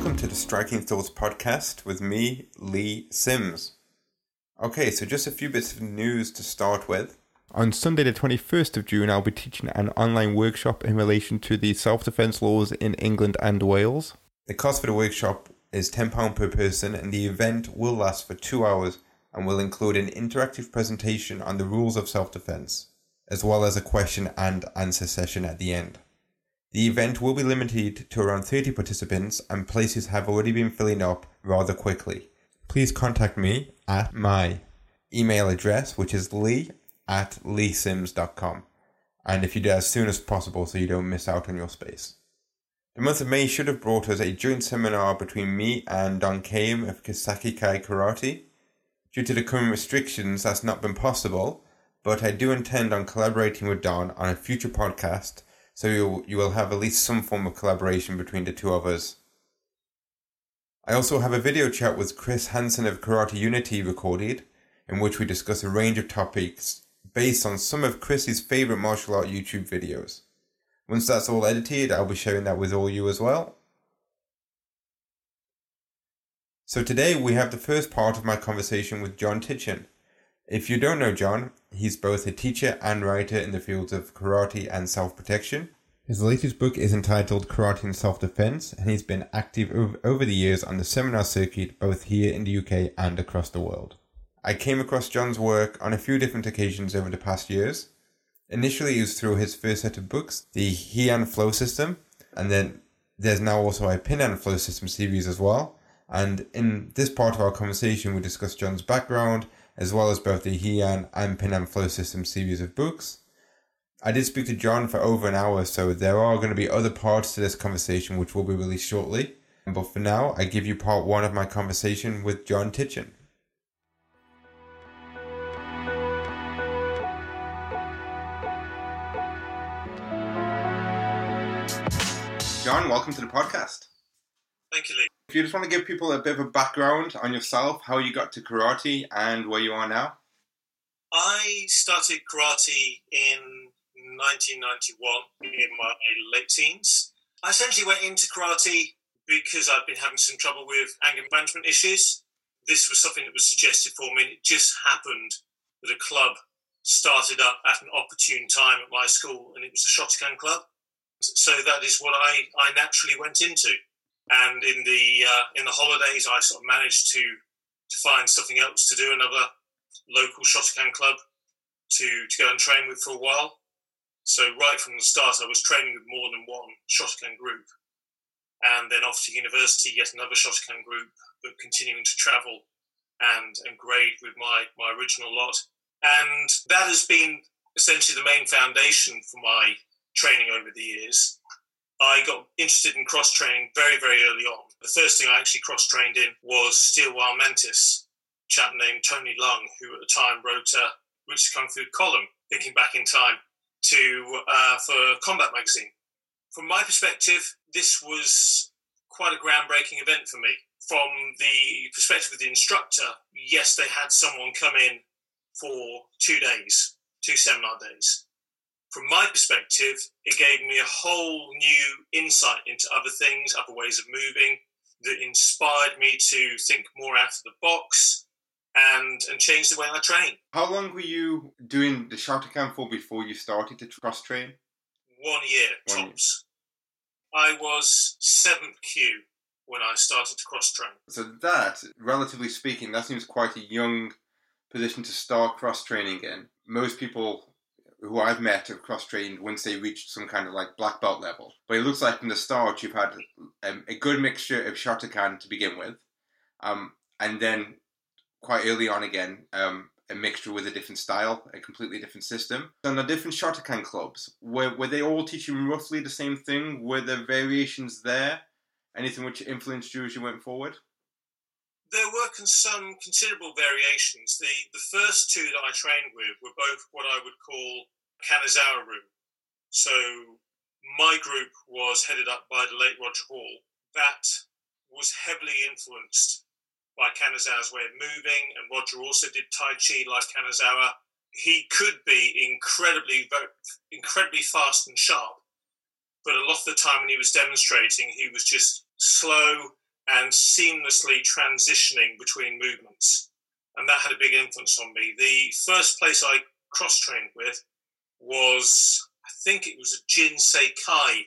Welcome to the Striking Thoughts podcast with me, Lee Sims. Okay, so just a few bits of news to start with. On Sunday, the 21st of June, I'll be teaching an online workshop in relation to the self defence laws in England and Wales. The cost for the workshop is £10 per person, and the event will last for two hours and will include an interactive presentation on the rules of self defence, as well as a question and answer session at the end. The event will be limited to around 30 participants, and places have already been filling up rather quickly. Please contact me at my email address, which is lee at leesims.com. And if you do as soon as possible so you don't miss out on your space. The month of May should have brought us a joint seminar between me and Don Kame of Kisaki Kai Karate. Due to the current restrictions, that's not been possible, but I do intend on collaborating with Don on a future podcast, so you you will have at least some form of collaboration between the two of us. I also have a video chat with Chris Hansen of Karate Unity recorded, in which we discuss a range of topics based on some of Chris's favorite martial art YouTube videos. Once that's all edited, I'll be sharing that with all you as well. So today we have the first part of my conversation with John Titchen. If you don't know John, he's both a teacher and writer in the fields of karate and self-protection. His latest book is entitled Karate and Self-Defense, and he's been active over the years on the seminar circuit both here in the UK and across the world. I came across John's work on a few different occasions over the past years. Initially, it was through his first set of books, the Heian Flow System, and then there's now also a Pinan Flow System series as well. And in this part of our conversation, we discuss John's background, as well as both the Heian and Pinan Flow System series of books. I did speak to John for over an hour, so there are going to be other parts to this conversation which will be released shortly. But for now, I give you part one of my conversation with John Titchen. John, welcome to the podcast. Thank you, Lee. If you just want to give people a bit of a background on yourself, how you got to karate and where you are now. I started karate in 1991 in my late teens. I essentially went into karate because I'd been having some trouble with anger management issues. This was something that was suggested for me. And it just happened that a club started up at an opportune time at my school, and it was a Shotokan club. So that is what I, I naturally went into and in the uh, in the holidays, I sort of managed to to find something else to do, another local Shotokan club to to go and train with for a while. So right from the start, I was training with more than one Shotokan group, and then off to university, yet another Shotokan group, but continuing to travel and and grade with my my original lot, and that has been essentially the main foundation for my training over the years. I got interested in cross training very, very early on. The first thing I actually cross trained in was Steel Wild Mantis, chap named Tony Leung, who at the time wrote a Roots Kung Fu column, thinking back in time, to uh, for Combat Magazine. From my perspective, this was quite a groundbreaking event for me. From the perspective of the instructor, yes, they had someone come in for two days, two seminar days from my perspective, it gave me a whole new insight into other things, other ways of moving that inspired me to think more out of the box and and change the way I train. How long were you doing the Shotokan for before you started to cross train? One year One tops. Year. I was 7th kyu when I started to cross train. So that, relatively speaking, that seems quite a young position to start cross training in. Most people who I've met have cross trained once they reached some kind of like black belt level. But it looks like from the start you've had um, a good mixture of Shotokan to begin with, um, and then quite early on again um, a mixture with a different style, a completely different system. And the different Shotokan clubs, were, were they all teaching roughly the same thing? Were there variations there? Anything which influenced you as you went forward? There were some considerable variations. The the first two that I trained with were both what I would call Kanazawa. So my group was headed up by the late Roger Hall. That was heavily influenced by Kanazawa's way of moving, and Roger also did Tai Chi like Kanazawa. He could be incredibly, incredibly fast and sharp, but a lot of the time when he was demonstrating, he was just slow and seamlessly transitioning between movements. And that had a big influence on me. The first place I cross trained with was, I think it was a Jin Kai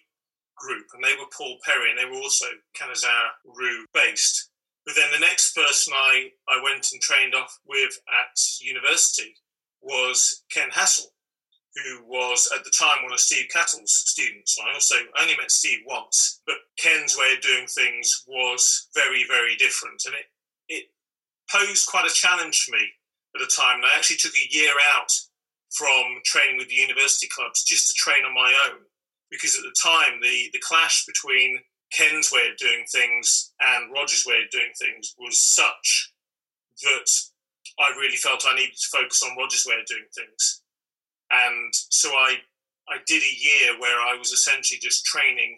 group, and they were Paul Perry, and they were also Kanazawa-Ryu based. But then the next person I, I went and trained off with at university was Ken Hassel, who was at the time one of Steve Cattle's students. And I also only met Steve once, but Ken's way of doing things was very, very different. And it, it posed quite a challenge for me at the time. And I actually took a year out from training with the university clubs just to train on my own. Because at the time, the, the clash between Ken's way of doing things and Roger's way of doing things was such that I really felt I needed to focus on Roger's way of doing things. And so I, I did a year where I was essentially just training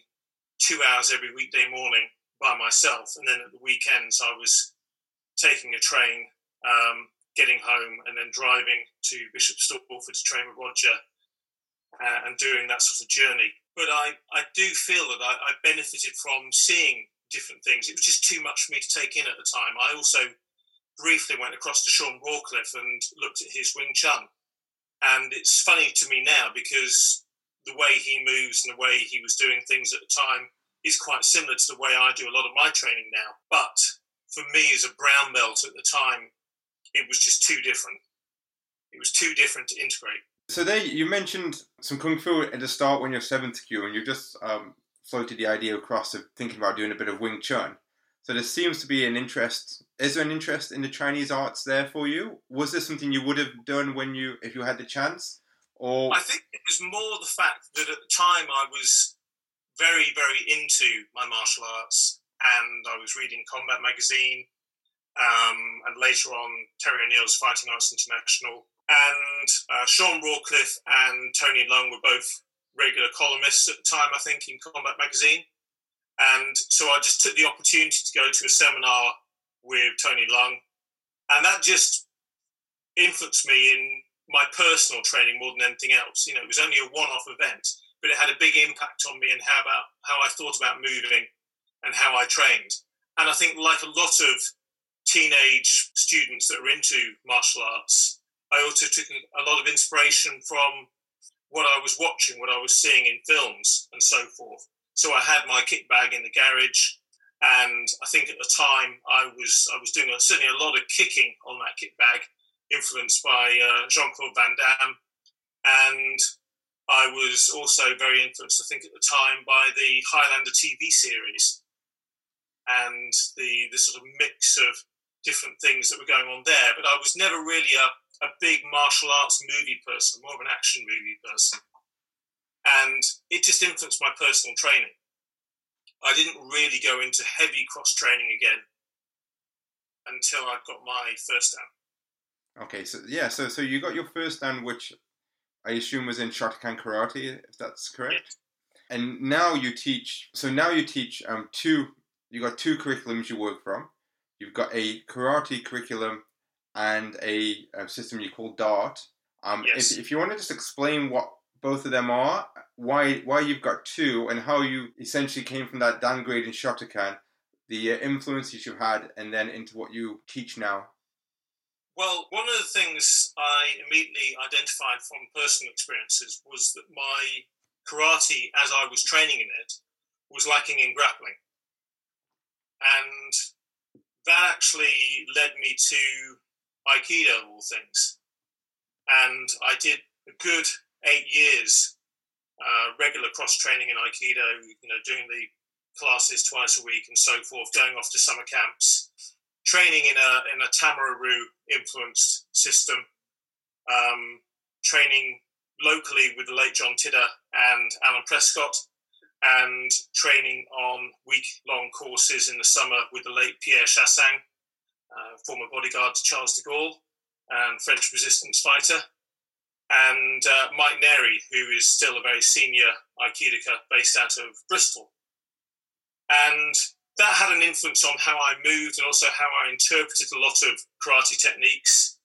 two hours every weekday morning by myself. And then at the weekends, I was taking a train, um, getting home, and then driving to Bishop Stortford to train with Roger uh, and doing that sort of journey. But I, I do feel that I, I benefited from seeing different things. It was just too much for me to take in at the time. I also briefly went across to Sean Rawcliffe and looked at his Wing Chun. And it's funny to me now because the way he moves and the way he was doing things at the time is quite similar to the way I do a lot of my training now. But for me, as a brown belt at the time, it was just too different. It was too different to integrate. So there, you mentioned some kung fu at the start when you're seventh kyu, and you just um, floated the idea across of thinking about doing a bit of Wing Chun. So there seems to be an interest. Is there an interest in the Chinese arts there for you? Was this something you would have done when you, if you had the chance? Or I think it was more the fact that at the time I was very, very into my martial arts, and I was reading Combat Magazine, um, and later on Terry O'Neill's Fighting Arts International, and uh, Sean Rawcliffe and Tony Leung were both regular columnists at the time, I think, in Combat Magazine. And so I just took the opportunity to go to a seminar with Tony Leung, and that just influenced me in my personal training more than anything else. You know, it was only a one-off event, but it had a big impact on me and how about how I thought about moving and how I trained. And I think, like a lot of teenage students that are into martial arts, I also took a lot of inspiration from what I was watching, what I was seeing in films, and so forth. So I had my kit bag in the garage, and I think at the time I was I was doing a, certainly a lot of kicking on that kit bag, influenced by uh, Jean Claude Van Damme, and I was also very influenced, I think, at the time by the Highlander TV series and the the sort of mix of different things that were going on there. But I was never really a, a big martial arts movie person, more of an action movie person and it just influenced my personal training. I didn't really go into heavy cross training again until I got my first dan. Okay, so yeah, so so you got your first dan, which I assume was in Shotokan karate, if that's correct. And now you teach. So now you teach um, two. You got two curriculums you work from. You've got a karate curriculum and a, a system you call Dart. Um, yes. if, if you want to just explain what both of them are, why why you've got two, and how you essentially came from that dan grade in Shotokan, the uh, influences you've had, and then into what you teach now. Well, one of the things I immediately identified from personal experiences was that my karate, as I was training in it, was lacking in grappling. And that actually led me to Aikido, all things. And I did a good eight years uh, regular cross training in Aikido, you know, doing the classes twice a week and so forth, going off to summer camps, training in a in a Tamura-Ryu influenced system, um, training locally with the late John Tidder and Alan Prescott, and training on week long courses in the summer with the late Pierre Chassang, uh, former bodyguard to Charles de Gaulle and French resistance fighter and uh, Mike Neri, who is still a very senior Aikidoka based out of Bristol. And that had an influence on how I moved and also how I interpreted a lot of karate techniques.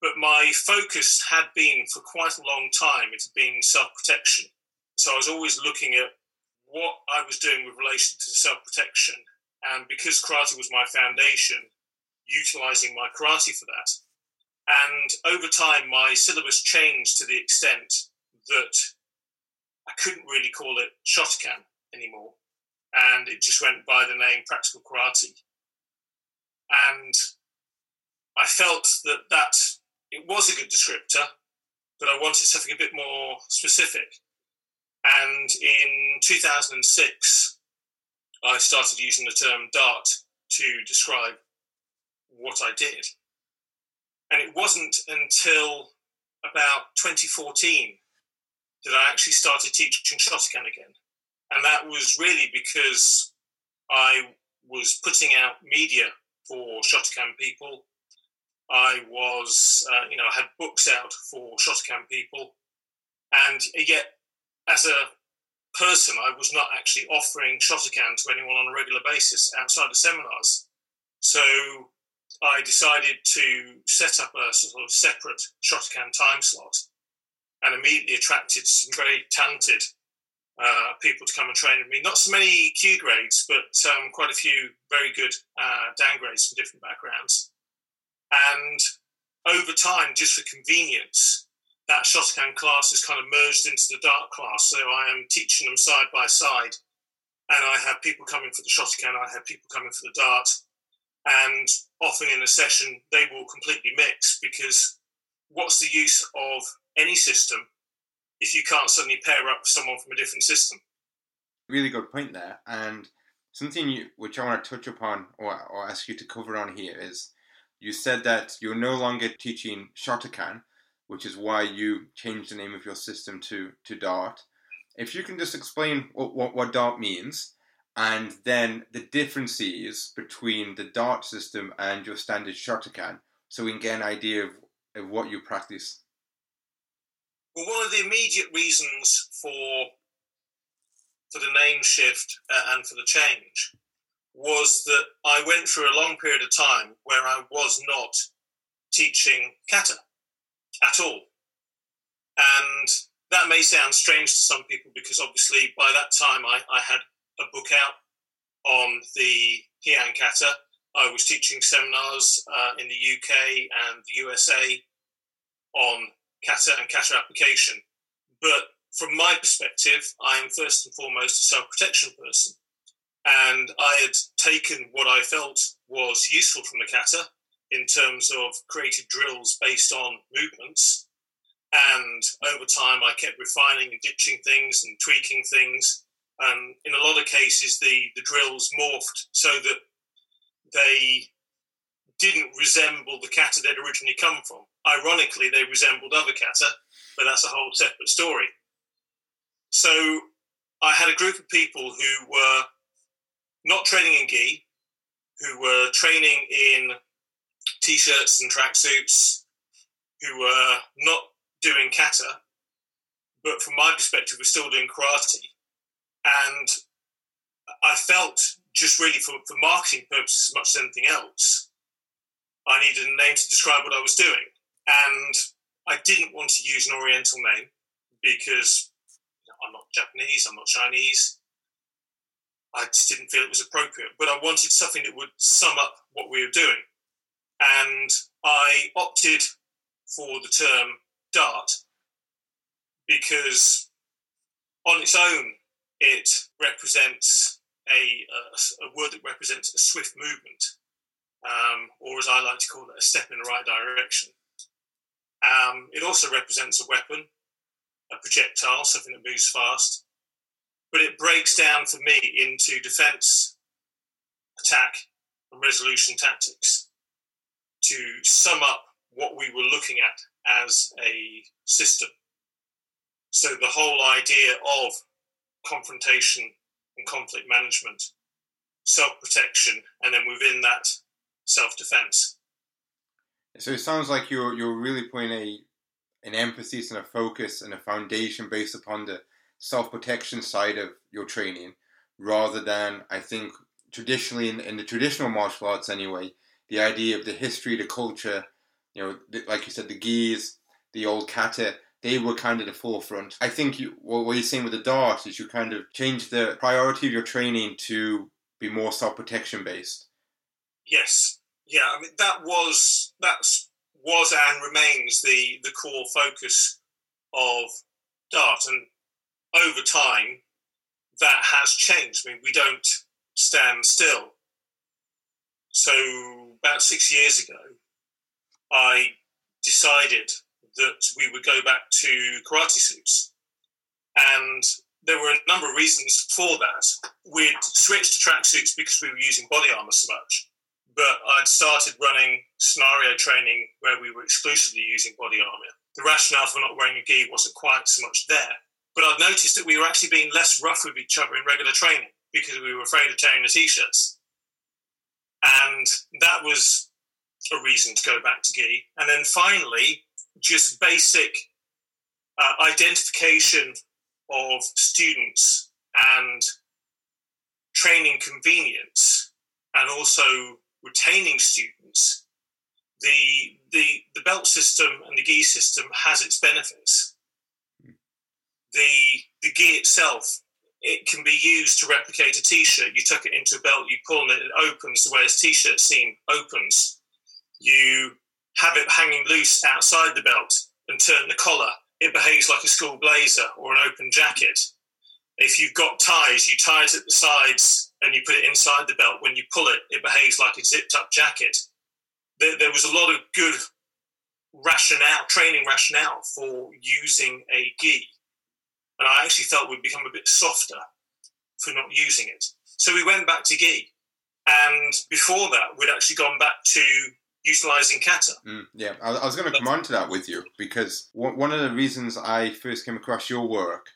But my focus had been for quite a long time, it had been self protection. So I was always looking at what I was doing with relation to self protection, and because karate was my foundation, utilizing my karate for that. And over time, my syllabus changed to the extent that I couldn't really call it Shotokan anymore. And it just went by the name Practical Karate. And I felt that that it was a good descriptor, but I wanted something a bit more specific. And in 2006, I started using the term Dart to describe what I did. And it wasn't until about 2014 that I actually started teaching Shotokan again. And that was really because I was putting out media for Shotokan people. I was, uh, you know, I had books out for Shotokan people. And yet, as a person, I was not actually offering Shotokan to anyone on a regular basis outside of seminars. So I decided to set up a sort of separate Shotokan time slot and immediately attracted some very talented uh, people to come and train with me. Not so many kyu grades, but um, quite a few very good uh, dan grades from different backgrounds. And over time, just for convenience, that Shotokan class has kind of merged into the Dart class. So I am teaching them side by side. And I have people coming for the Shotokan, I have people coming for the Dart. And often in a session, they will completely mix because what's the use of any system if you can't suddenly pair up with someone from a different system? Really good point there. And something you, which I want to touch upon or, or ask you to cover on here is you said that you're no longer teaching Shotokan, which is why you changed the name of your system to, to Dart. If you can just explain what, what, what Dart means and then the differences between the Dart system and your standard Shotokan so we can get an idea of, of what you practice. Well, one of the immediate reasons for for the name shift uh, and for the change was that I went through a long period of time where I was not teaching kata at all. And that may sound strange to some people because obviously by that time I, I had a book out on the Heian kata. I was teaching seminars uh, in the UK and the USA on kata and kata application. But from my perspective, I am first and foremost a self protection person. And I had taken what I felt was useful from the kata in terms of creative drills based on movements. And over time, I kept refining and ditching things and tweaking things. And in a lot of cases, the, the drills morphed so that they didn't resemble the kata they'd originally come from. Ironically, they resembled other kata, but that's a whole separate story. So I had a group of people who were not training in gi, who were training in t-shirts and tracksuits, who were not doing kata, but from my perspective, were still doing karate. And I felt just really for, for marketing purposes as much as anything else, I needed a name to describe what I was doing. And I didn't want to use an Oriental name because I'm not Japanese, I'm not Chinese. I just didn't feel it was appropriate. But I wanted something that would sum up what we were doing. And I opted for the term Dart because on its own, it represents a, a, a word that represents a swift movement um, or as I like to call it, a step in the right direction. Um, it also represents a weapon, a projectile, something that moves fast, but it breaks down for me into defense, attack, and resolution tactics to sum up what we were looking at as a system. So the whole idea of confrontation and conflict management, self protection, and then within that, self defense. So it sounds like you're you're really putting a an emphasis and a focus and a foundation based upon the self protection side of your training, rather than I think traditionally in, in the traditional martial arts anyway, the idea of the history, the culture, you know, the, like you said, the gis, the old kata, they were kind of the forefront. I think you, what you're saying with the dart is you kind of change the priority of your training to be more self protection based. Yes, yeah. I mean that was that's was and remains the the core focus of dart, and over time that has changed. I mean, we don't stand still. So about six years ago, I decided that we would go back to karate suits. And there were a number of reasons for that. We'd switched to tracksuits because we were using body armor so much. But I'd started running scenario training where we were exclusively using body armor. The rationale for not wearing a gi wasn't quite so much there. But I'd noticed that we were actually being less rough with each other in regular training because we were afraid of tearing the t shirts. And that was a reason to go back to gi. And then finally, just basic uh, identification of students and training convenience and also retaining students the the the belt system and the gi system has its benefits. The the gi itself it can be used to replicate a t-shirt. You tuck it into a belt you pull it it opens. The way a t-shirt seam opens you have it hanging loose outside the belt and turn the collar, it behaves like a school blazer or an open jacket. If you've got ties, you tie it at the sides and you put it inside the belt. When you pull it, it behaves like a zipped up jacket. There, there was a lot of good rationale, training rationale for using a gi. And I actually felt we'd become a bit softer for not using it. So we went back to gi. And before that, we'd actually gone back to utilizing kata. Mm, yeah, I, I was going to come on to that with you because one of the reasons I first came across your work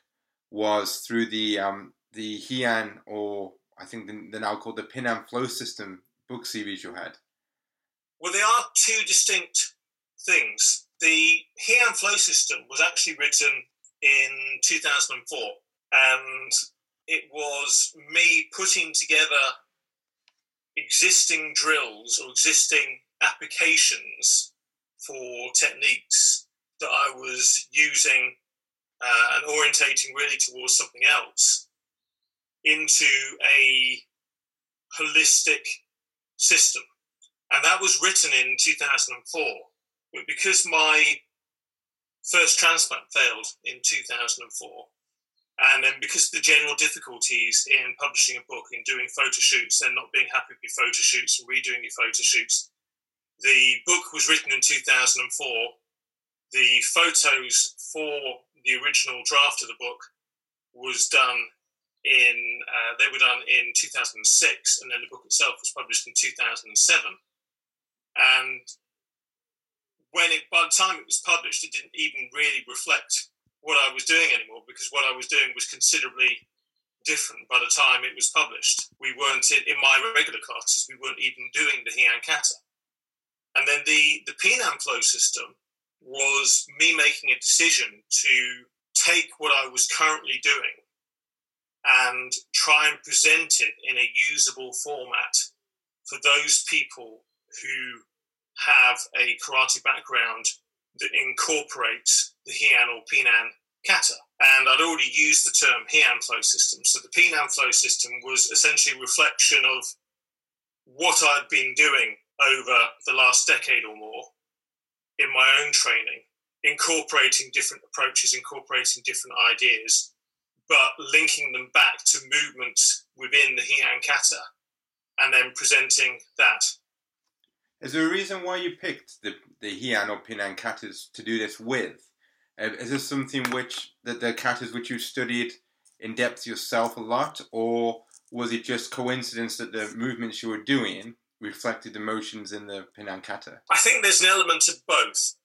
was through the um, the Heian or I think they're now called the Pinan Flow System book series you had. Well, they are two distinct things. The Heian Flow System was actually written in 2004, and it was me putting together existing drills or existing applications for techniques that I was using uh, and orientating really towards something else into a holistic system. And that was written in 2004. But because my first transplant failed in 2004, and then because the general difficulties in publishing a book, in doing photo shoots, and not being happy with your photo shoots and redoing your photo shoots, the book was written in 2004. The photos for the original draft of the book was done in uh, they were done in 2006, and then the book itself was published in 2007. And when it by the time it was published, it didn't even really reflect what I was doing anymore because what I was doing was considerably different by the time it was published. We weren't in, in my regular classes, we weren't even doing the Heian Kata. And then the, the Pinan flow system was me making a decision to take what I was currently doing and try and present it in a usable format for those people who have a karate background that incorporates the Heian or Pinan kata. And I'd already used the term Heian flow system. So the Pinan flow system was essentially a reflection of what I'd been doing over the last decade or more in my own training, incorporating different approaches, incorporating different ideas, but linking them back to movements within the Heian Kata and then presenting that. Is there a reason why you picked the, the Heian or Pinan katas to do this with? Uh, is this something which the, the katas which you studied in depth yourself a lot, or was it just coincidence that the movements you were doing reflected emotions in the Pinan Kata? I think there's an element of both.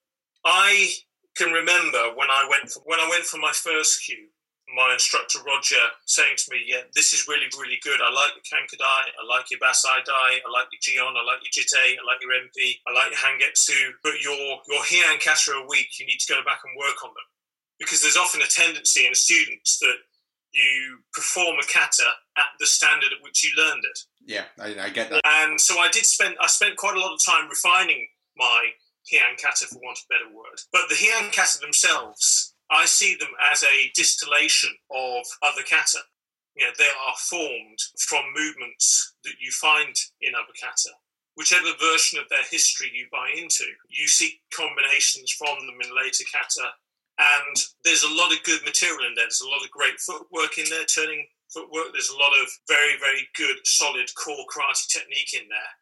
I can remember when I went for, when I went for my first kyu, my instructor Roger saying to me, "Yeah, this is really really good. I like your Kankudai, I like your Bassai Dai, I like your Jion, I like your Jite, I like your Empi, I like your Hangetsu. But your your Heian Kata a weak, you need to go back and work on them because there's often a tendency in students that you perform a kata at the standard at which you learned it. Yeah, I, I get that. And so I did spend I spent quite a lot of time refining my Heian kata, for want of a better word. But the Heian kata themselves I see them as a distillation of other kata. You know, they are formed from movements that you find in other kata. Whichever version of their history you buy into, you see combinations from them in later kata. And there's a lot of good material in there. There's a lot of great footwork in there, turning footwork. There's a lot of very, very good, solid core karate technique in there.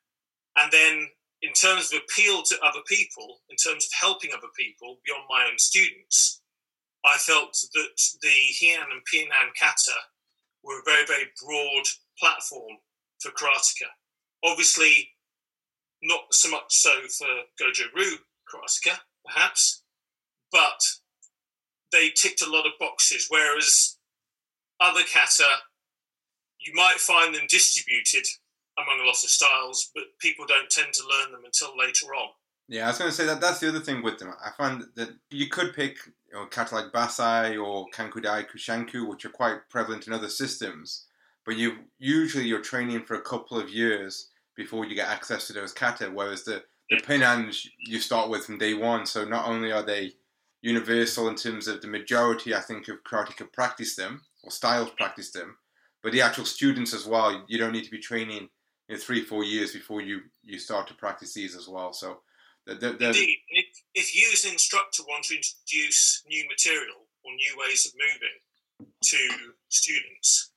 And then in terms of appeal to other people, in terms of helping other people beyond my own students, I felt that the Heian and Pinan kata were a very, very broad platform for karateka. Obviously, not so much so for Goju Ryu karateka, perhaps, but they ticked a lot of boxes, whereas other kata, you might find them distributed among a lot of styles, but people don't tend to learn them until later on. Yeah, I was going to say that that's the other thing with them. I find that you could pick you know, kata like Bassai or Kankudai Kushanku, which are quite prevalent in other systems, but you usually you're training for a couple of years before you get access to those kata, whereas the the pinans you start with from day one. So not only are they universal in terms of the majority, I think, of karateka practice them or styles practice them, but the actual students as well. You don't need to be training in three, four years before you you start to practice these as well. So, indeed, if you as an instructor want to introduce new material or new ways of moving to students,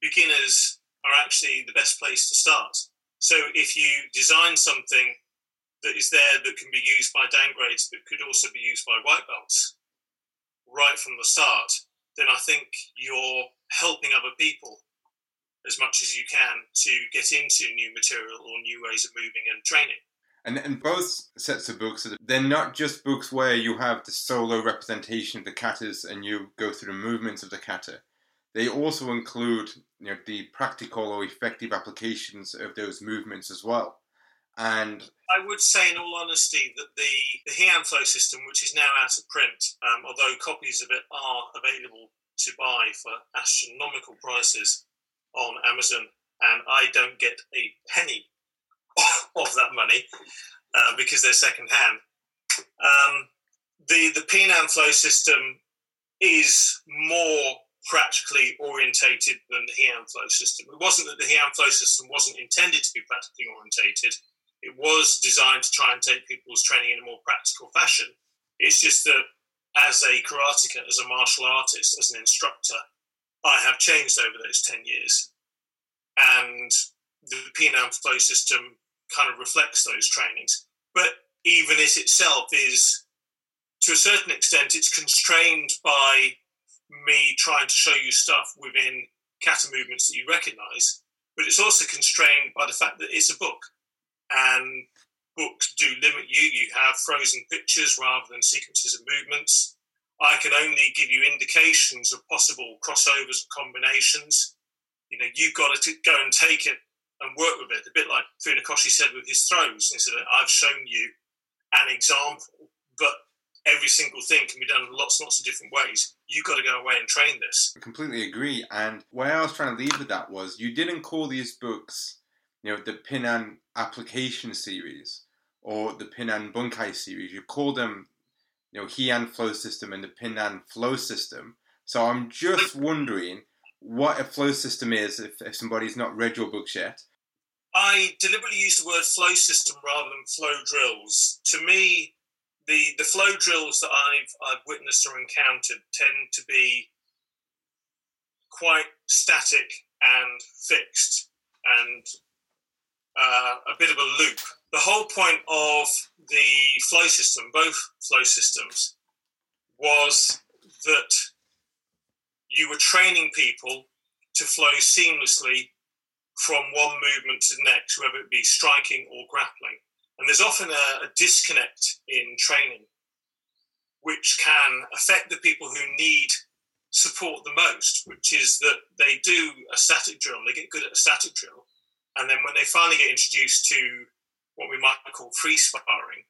beginners are actually the best place to start. So, if you design something that is there that can be used by dan grades but could also be used by white belts right from the start, then I think you're helping other people as much as you can to get into new material or new ways of moving and training. And, and both sets of books, they're not just books where you have the solo representation of the katas and you go through the movements of the kata. They also include you know, the practical or effective applications of those movements as well. And I would say, in all honesty, that the, the Heian Flow system, which is now out of print, um, although copies of it are available to buy for astronomical prices on Amazon, and I don't get a penny of that money uh, because they're second hand. Um, the the Pinan flow system is more practically orientated than the Heian flow system. It wasn't that the Heian flow system wasn't intended to be practically orientated. It was designed to try and take people's training in a more practical fashion. It's just that as a karateka, as a martial artist, as an instructor, I have changed over those 10 years. And the Pinan flow system kind of reflects those trainings. But even it itself is, to a certain extent, it's constrained by me trying to show you stuff within kata movements that you recognize. But it's also constrained by the fact that it's a book. And books do limit you. You have frozen pictures rather than sequences of movements. I can only give you indications of possible crossovers and combinations. You know, you've got to go and take it and work with it. A bit like Funakoshi said with his throws. He said, I've shown you an example, but every single thing can be done in lots and lots of different ways. You've got to go away and train this. I completely agree. And where I was trying to leave with that was you didn't call these books, you know, the Pinan application series or the Pinan Bunkai series. You call them, you know, Heian flow system and the Pinan flow system. So I'm just wondering what a flow system is if, if somebody's not read your books yet. I deliberately use the word flow system rather than flow drills. To me, the, the flow drills that I've, I've witnessed or encountered tend to be quite static and fixed and uh, a bit of a loop. The whole point of the flow system, both flow systems, was that you were training people to flow seamlessly from one movement to the next, whether it be striking or grappling. And there's often a, a disconnect in training, which can affect the people who need support the most, which is that they do a static drill, they get good at a static drill, and then when they finally get introduced to what we might call free sparring,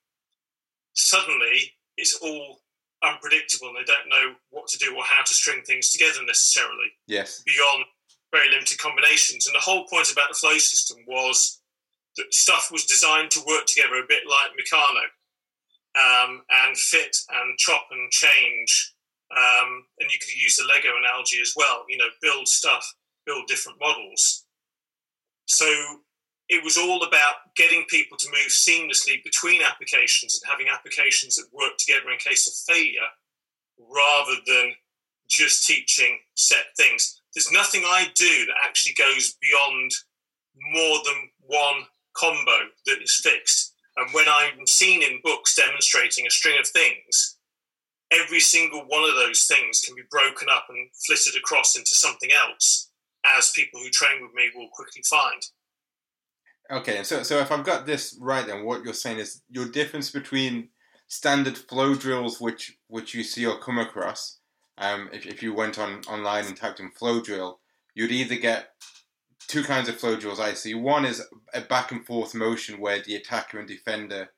suddenly it's all unpredictable and they don't know what to do or how to string things together necessarily. Yes. Beyond very limited combinations. And the whole point about the flow system was that stuff was designed to work together a bit like Meccano um, and fit and chop and change Um, and you could use the Lego analogy as well. You know, build stuff, build different models. So it was all about getting people to move seamlessly between applications and having applications that work together in case of failure rather than just teaching set things. There's nothing I do that actually goes beyond more than one combo that is fixed. And when I'm seen in books demonstrating a string of things, every single one of those things can be broken up and flitted across into something else, as people who train with me will quickly find. Okay, so so if I've got this right, then what you're saying is your difference between standard flow drills, which which you see or come across, um, if if you went on online and typed in flow drill, you'd either get two kinds of flow drills I see. One is a back and forth motion where the attacker and defender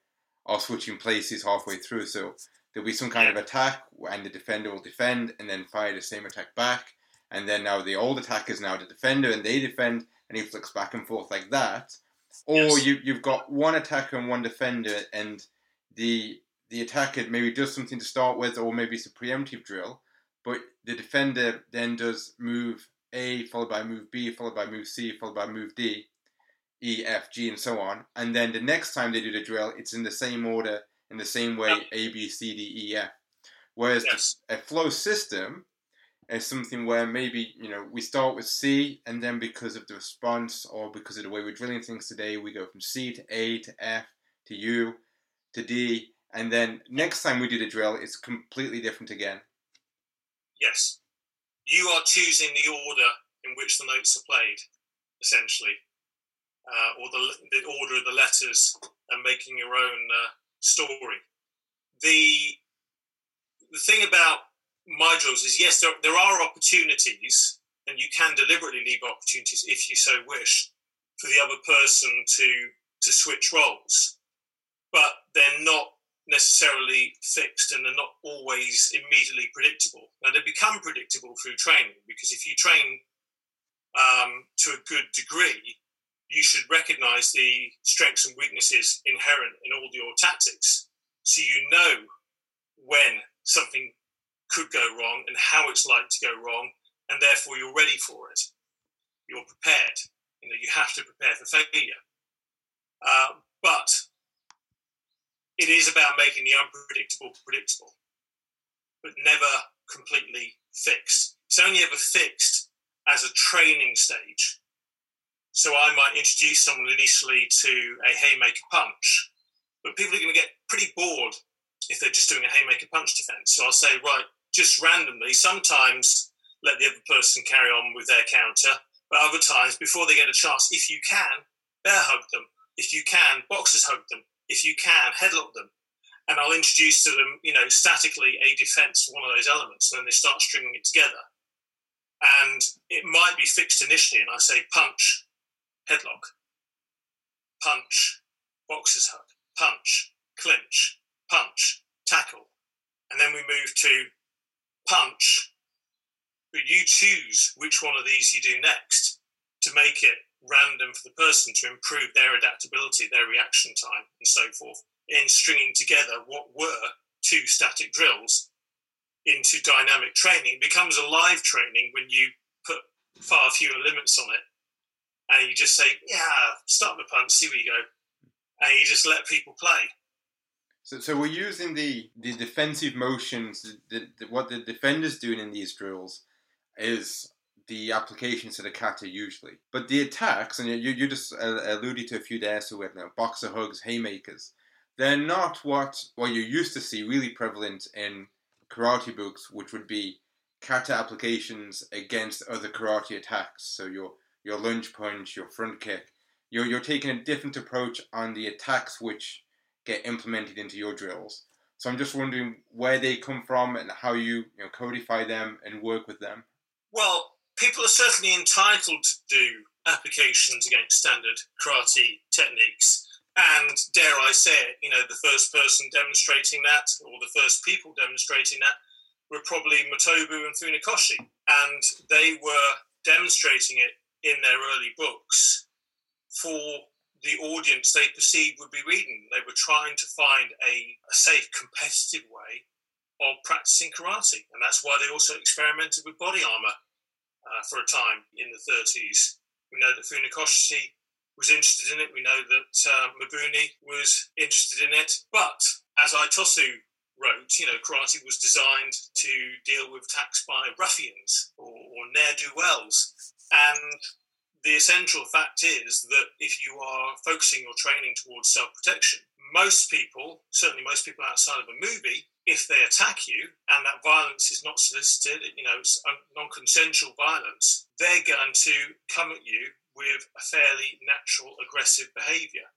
are switching places halfway through. So there'll be some kind of attack and the defender will defend and then fire the same attack back. And then now the old attacker is now the defender and they defend and he flicks back and forth like that. Or yes. you, you've got one attacker and one defender and the the attacker maybe does something to start with or maybe it's a preemptive drill, but the defender then does move a followed by move B, followed by move C, followed by move D, E, F, G, and so on. And then the next time they do the drill, it's in the same order, in the same way A, B, C, D, E, F. Whereas yes. a flow system is something where maybe, you know, we start with C, and then because of the response or because of the way we're drilling things today, we go from C to A to F to U to D. And then next time we do the drill, it's completely different again. Yes you are choosing the order in which the notes are played, essentially, uh, or the, the, order of the letters, and making your own uh, story. The the thing about my drills is yes, there, there are opportunities, and you can deliberately leave opportunities if you so wish for the other person to to switch roles, but they're not necessarily fixed and they're not always immediately predictable. Now, they become predictable through training because if you train um, to a good degree, you should recognize the strengths and weaknesses inherent in all your tactics. So you know when something could go wrong and how it's like to go wrong, and therefore you're ready for it. You're prepared. You know, you have to prepare for failure. Uh, but it is about making the unpredictable predictable, but never completely fixed. It's only ever fixed as a training stage. So I might introduce someone initially to a haymaker punch, but people are going to get pretty bored if they're just doing a haymaker punch defense. So I'll say, right, just randomly, sometimes let the other person carry on with their counter, but other times, before they get a chance, if you can, bear hug them. If you can, boxers hug them if you can, headlock them. And I'll introduce to them, you know, statically a defense one of those elements, and then they start stringing it together. And it might be fixed initially, and I say punch, headlock, punch, boxer's hug, punch, clinch, punch, tackle. And then we move to punch, but you choose which one of these you do next to make it random for the person to improve their adaptability, their reaction time, and so forth, in stringing together what were two static drills into dynamic training. It becomes a live training when you put far fewer limits on it. And you just say, yeah, start the punch, see where you go. And you just let people play. So, so we're using the, the defensive motions, the, the, what the defender's doing in these drills is the applications to the kata usually. But the attacks, and you, you just uh, alluded to a few there, so we have now boxer hugs, haymakers. They're not what what you used to see really prevalent in karate books, which would be kata applications against other karate attacks. So your your lunge punch, your front kick. You're you're taking a different approach on the attacks which get implemented into your drills. So I'm just wondering where they come from and how you, you know, codify them and work with them. Well, people are certainly entitled to do applications against standard karate techniques. And dare I say it, you know, the first person demonstrating that, or the first people demonstrating that, were probably Motobu and Funakoshi. And they were demonstrating it in their early books for the audience they perceived would be reading. They were trying to find a, a safe, competitive way of practicing karate. And that's why they also experimented with body armor uh, for a time in the 30s. We know that Funakoshi was interested in it. We know that uh, Mabuni was interested in it. But as Itosu wrote, you know, karate was designed to deal with attacks by ruffians or, or ne'er do wells. And the essential fact is that if you are focusing your training towards self protection, most people, certainly most people outside of a movie, if they attack you and that violence is not solicited, you know, it's non consensual violence, they're going to come at you with a fairly natural aggressive behavior.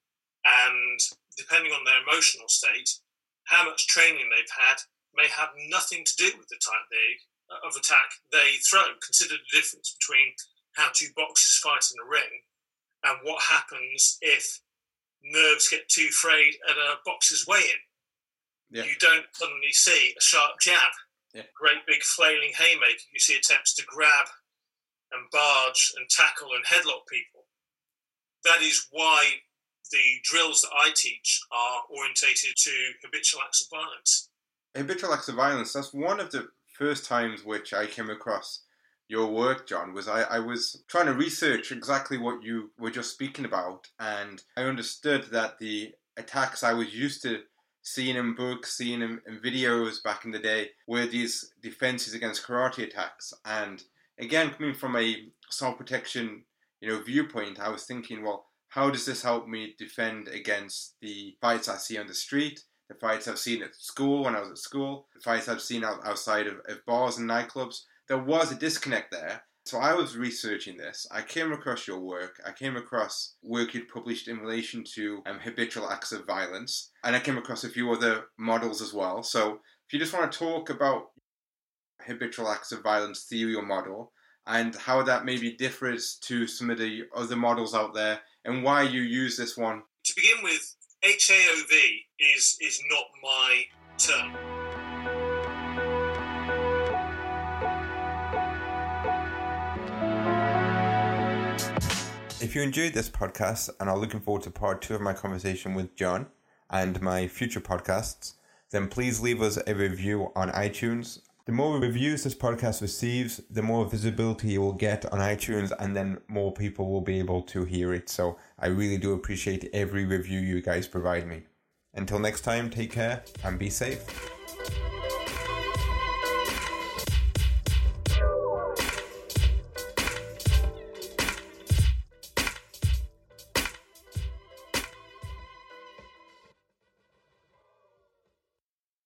And depending on their emotional state, how much training they've had may have nothing to do with the type they, of attack they throw. Consider the difference between how two boxers fight in the ring and what happens if nerves get too frayed at a boxer's weigh-in. Yeah. You don't suddenly see a sharp jab, yeah. great big flailing haymaker. You see attempts to grab and barge and tackle and headlock people. That is why the drills that I teach are orientated to habitual acts of violence. Habitual acts of violence, that's one of the first times which I came across your work, John, was I, I was trying to research exactly what you were just speaking about, and I understood that the attacks I was used to seeing in books, seeing in, in videos back in the day, were these defenses against karate attacks. And again, coming from a self protection, you know, viewpoint, I was thinking, well, how does this help me defend against the fights I see on the street? The fights I've seen at school when I was at school, the fights I've seen out, outside of, of bars and nightclubs, there was a disconnect there. So I was researching this. I came across your work. I came across work you'd published in relation to um, habitual acts of violence, and I came across a few other models as well. So if you just want to talk about habitual acts of violence theory or model, and how that maybe differs to some of the other models out there, and why you use this one. To begin with, HAOV is is not my term. If you enjoyed this podcast and are looking forward to part two of my conversation with John and my future podcasts, then please leave us a review on iTunes. The more reviews this podcast receives, the more visibility it will get on iTunes, and then more people will be able to hear it. So I really do appreciate every review you guys provide me. Until next time, take care and be safe.